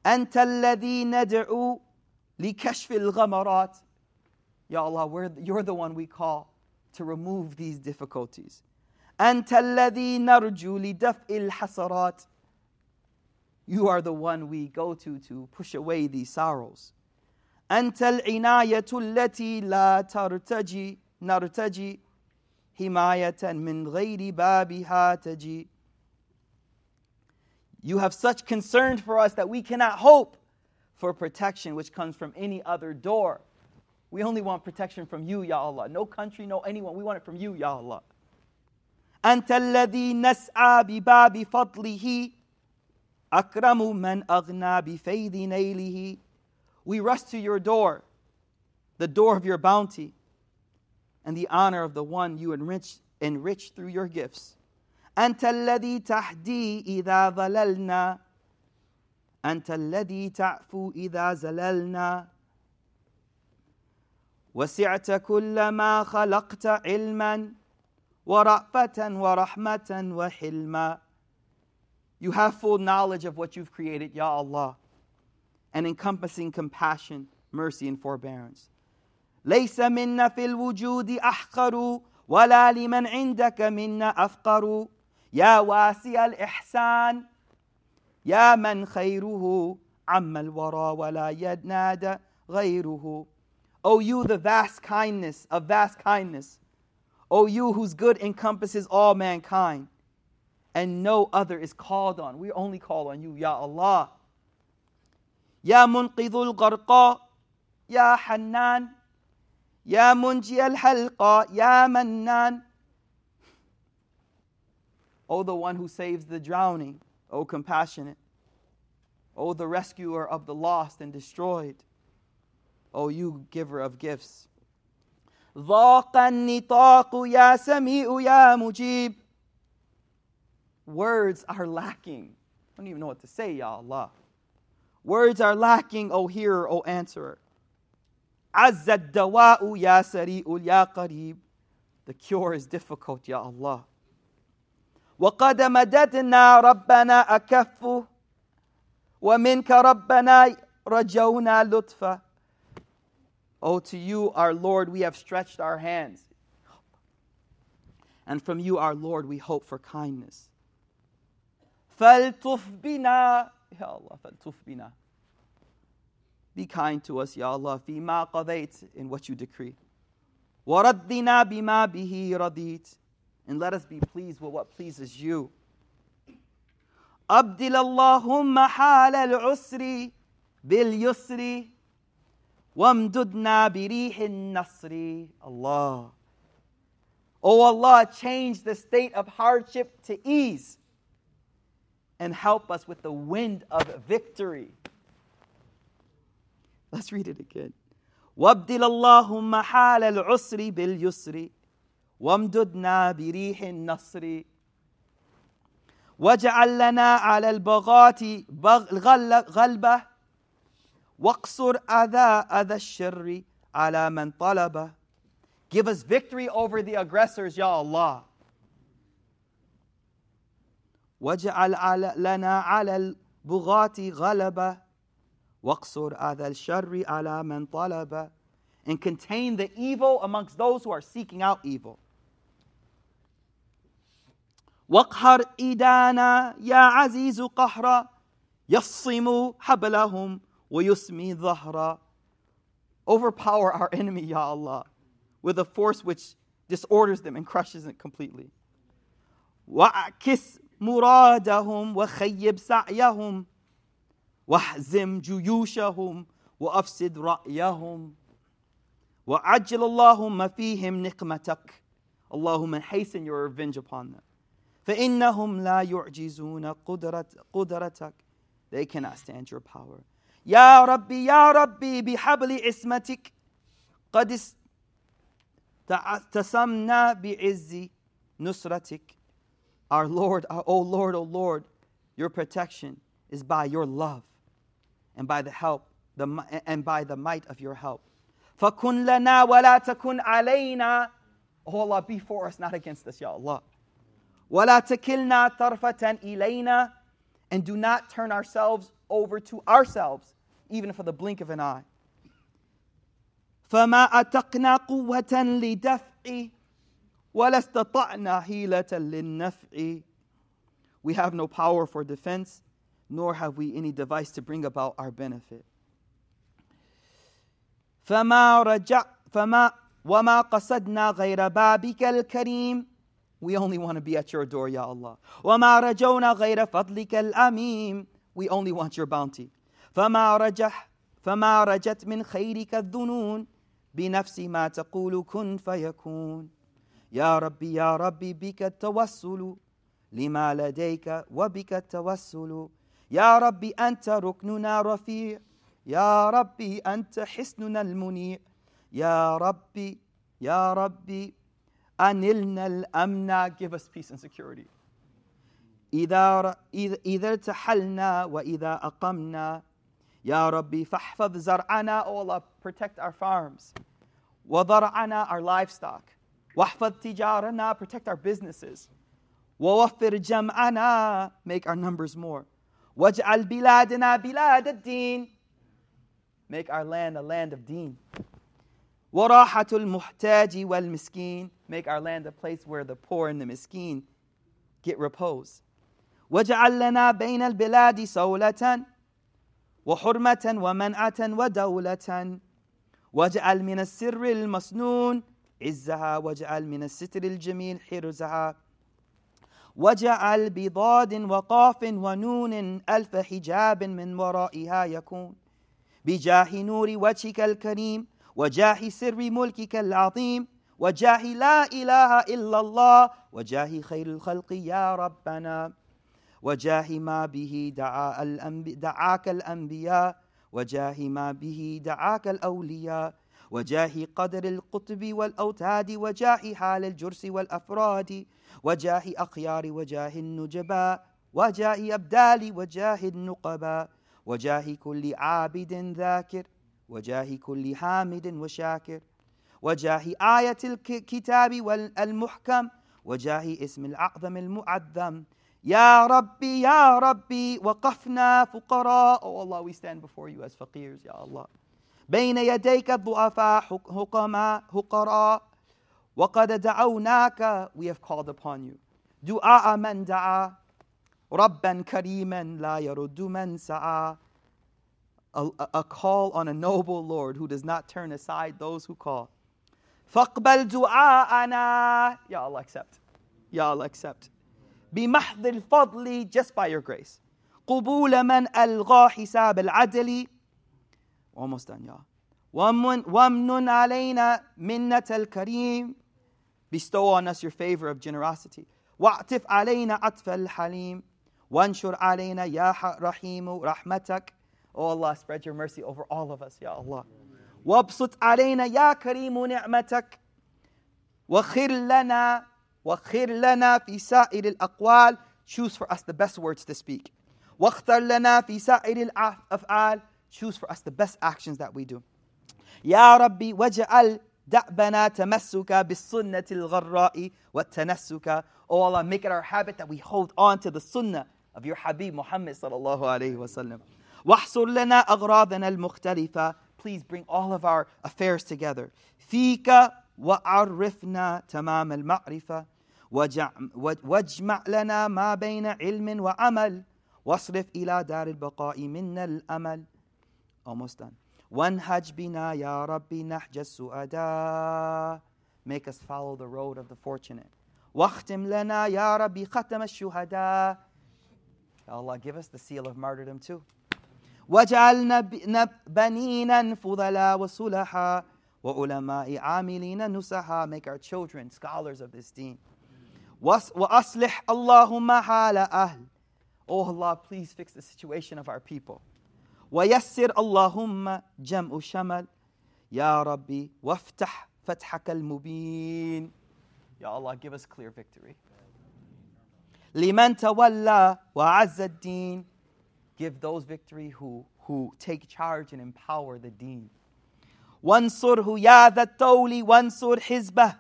أنت الذي ندعو لكشف الغمرات Ya Allah, we're, you're the one we call to remove these difficulties. أنت الذي نرجو لدفء الحسرات You are the one we go to to push away these sorrows. أنت العناية التي لا ترتجي نرتجي حماية من غير بابها تجي You have such concern for us that we cannot hope for protection which comes from any other door. We only want protection from you, Ya Allah. No country, no anyone. We want it from you, Ya Allah. أنت الذي نسعى بباب فضله أكرم من أغنى بفيض نيله We rush to your door the door of your bounty, and the honor of the one you enrich, enrich through your gifts. أنت الذي تهدي إذا ضللنا أنت الذي تعفو إذا زللنا. وسعت كل ما خلقت علما ورأفة ورحمة وحلما. You have full knowledge of what you've created, Ya Allah, and encompassing compassion, mercy, and forbearance. ليس منا في الوجود أحقر ولا لمن عندك منا أفقر. يا واسع الإحسان يا من خيره عم الورى ولا ينادى غيره O you the vast kindness of vast kindness O you whose good encompasses all mankind and no other is called on we only call on you Ya Allah يا منقذ الغرقى يا حنان يا منجي الحلقى يا منان O the one who saves the drowning, O compassionate. O the rescuer of the lost and destroyed. O you giver of gifts. ضاق النطاق يا سميع يا مجيب. Words are lacking. I don't even know what to say, Ya Allah. Words are lacking, O hearer, O answerer. عز الدواء يا سريع يا قريب. The cure is difficult, Ya Allah. وقد مددنا ربنا أكف ومنك ربنا رجونا لطفا Oh, to you, our Lord, we have stretched our hands. And from you, our Lord, we hope for kindness. فَالْتُفْ بِنَا Ya Allah, فَالْتُفْ بِنَا Be kind to us, Ya Allah, فِيمَا قَضَيْتِ In what you decree. وَرَدِّنَا بِمَا بِهِ رَضِيتِ and let us be pleased with what pleases you. أبدل اللهم حال العسر باليسر وامددنا بريح النصر Allah. Oh Allah, change the state of hardship to ease and help us with the wind of victory. Let's read it again. وابدل اللهم حال العسر باليسر وامددنا بريح النصر. واجعل لنا على البغاة غلبة. واقصر أذى أذى الشر على من طلبه. Give us victory over the aggressors, Ya Allah. واجعل لنا على البغاة غلبة. واقصر أذى الشر على من طلبه. And contain the evil amongst those who are seeking out evil. واقهر إيدانا يا عزيز قهرا يصم حبلهم ويسمي ظهرا Overpower our enemy, Ya Allah, with a force which disorders them and crushes it completely. وأعكس مرادهم وخيب سعيهم واحزم جيوشهم وأفسد رأيهم. وعجل اللهم فيهم نقمتك. اللهم hasten your revenge upon them. فإنهم لا يعجزون قدرت قدرتك They cannot stand your power. يا ربي يا ربي بحبل عصمتك قد تسمنا بعز نصرتك Our Lord, our, oh Lord, oh Lord, your protection is by your love and by the help the, and by the might of your help. فَكُنْ لَنَا وَلَا تَكُنْ عَلَيْنَا Oh Allah, be for us, not against us, Ya Allah. ولا تكلنا طرفة إلينا and do not turn ourselves over to ourselves even for the blink of an eye فما أتقنا قوة لدفع ولا استطعنا حيلة للنفع We have no power for defense nor have we any device to bring about our benefit فما رجع فما وما قصدنا غير بابك الكريم We only want to be at your door, Ya Allah. وَمَا رَجَوْنَا غَيْرَ فَضْلِكَ الْأَمِيمِ We only want your bounty. فَمَا رَجَحْ فما رجت من خيرك الذنون بنفس ما تقول كن فيكون يا ربي يا ربي بك التوسل لما لديك وبك التوسل يا ربي أنت ركننا رفيع يا ربي أنت حسننا المنيع Ya Rabbi, Ya Rabbi, أنلنا الأمن give us peace and security إذا إذا ارتحلنا وإذا أقمنا يا ربي فاحفظ زرعنا Oh Allah protect our farms وضرعنا our livestock واحفظ تجارنا protect our businesses ووفر جمعنا make our numbers more واجعل بلادنا بلاد الدين make our land a land of deen وراحة المحتاج والمسكين. Make our land a place where the poor and the miskin get repose. واجعل لنا بين البلاد سولة وحرمة ومنعة ودولة. واجعل من السر المصنون عزها. واجعل من الستر الجميل حرزها. واجعل بضاد وقاف ونون ألف حجاب من ورائها يكون. بجاه نور وجهك الكريم وجاه سر ملكك العظيم وجاه لا إله إلا الله وجاه خير الخلق يا ربنا وجاه ما به دعا دعاك الأنبياء وجاه ما به دعاك الأولياء وجاه قدر القطب والأوتاد وجاه حال الجرس والأفراد وجاه أخيار وجاه النجباء وجاه أبدال وجاه النقباء وجاه كل عابد ذاكر. وجاه كل حامد وشاكر وجاه آية الكتاب والمحكم وجاه اسم الأعظم المعظم. يا ربي يا ربي وقفنا فقراء. Oh Allah we stand before you as faqirs يا الله بين يديك الضعفاء حكماء حقراء. وقد دعوناك we have called upon you. دعاء من دعا. ربا كريما لا يرد من سعى. a, a call on a noble Lord who does not turn aside those who call فاقبل دعاءنا يا Allah accept يا Allah accept بمحض الفضل just by your grace قبول من ألغى حساب العدل almost done يا ومن, ومن علينا منة الكريم bestow on us your favor of generosity واعطف علينا عطف الحليم وانشر علينا يا رحيم رحمتك Oh Allah, spread your mercy over all of us, Ya Allah. وابسط علينا يا كريم نعمتك وخر لنا وخر لنا في سائر الأقوال choose for us the best words to speak واختر لنا في سائر الأفعال choose for us the best actions that we do يا ربي واجعل دأبنا تمسك بالسنة الغراء والتنسك Oh Allah, make it our habit that we hold on to the sunnah of your Habib Muhammad sallallahu alayhi wa sallam. واحصر لنا أغراضنا المختلفة. Please bring all of our affairs together. فيك وعرفنا تمام المعرفة. واجمع لنا ما بين علم وعمل. واصرف إلى دار البقاء منا الأمل. Almost done. وانهج بنا يا ربي نحج السؤداء. Make us follow the road of the fortunate. واختم لنا يا ربي ختم الشهداء. Allah give us the seal of martyrdom too. واجعلنا بنينا فضلاء وصلحا وعلماء عاملين نسحا Make our children scholars of this deen. وأصلح اللهم حال أهل. Oh Allah, please fix the situation of our people. ويسر اللهم جمع شمل. يا ربي وافتح فتحك المبين. Ya Allah, give us clear victory. لمن تولى وعز الدين. Give those victory who, who take charge and empower the deen. وانصره يا ذا الطول وانصر حزبه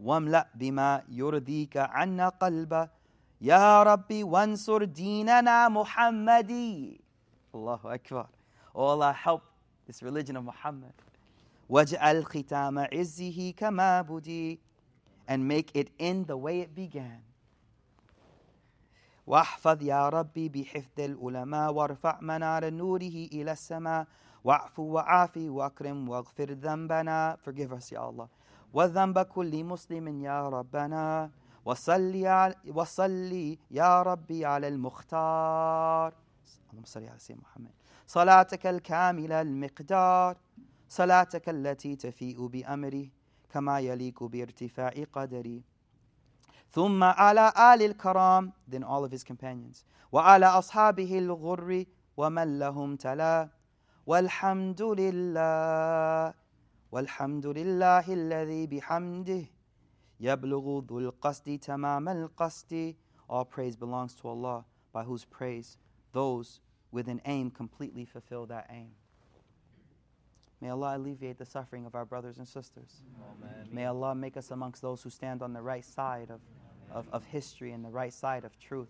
واملأ بما يرضيك عنا قلبه يا ربي وانصر ديننا محمدي الله أكبر Oh Allah help this religion of Muhammad واجعل ختام عزه كما بدي and make it end the way it began واحفظ يا ربي بحفظ العلماء وارفع منار نوره إلى السماء. واعفو وعافي وأكرم واغفر ذنبنا. Forgive us يا الله. وذنب كل مسلم يا ربنا. وصلي وصلي يا ربي على المختار. اللهم صل على سيدنا محمد. صلاتك الكاملة المقدار. صلاتك التي تفيء بأمره. كما يليق بارتفاع قدري. ثم على آل الكرام then all of his companions وعلى أصحابه الغر ومن لهم تلا والحمد لله والحمد لله الذي بحمده يبلغ ذو القصد تمام القصد All praise belongs to Allah, by whose praise those with an aim completely fulfill that aim. May Allah alleviate the suffering of our brothers and sisters. Amen. May Allah make us amongst those who stand on the right side of, of, of history and the right side of truth.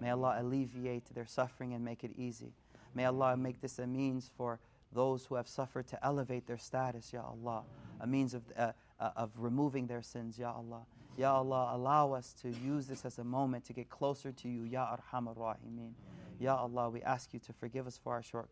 May Allah alleviate their suffering and make it easy. May Allah make this a means for those who have suffered to elevate their status, Ya Allah. A means of, uh, uh, of removing their sins, Ya Allah. Ya Allah, allow us to use this as a moment to get closer to you, Ya Arhamar Rahimeen. Ya Allah, we ask you to forgive us for our shortcomings.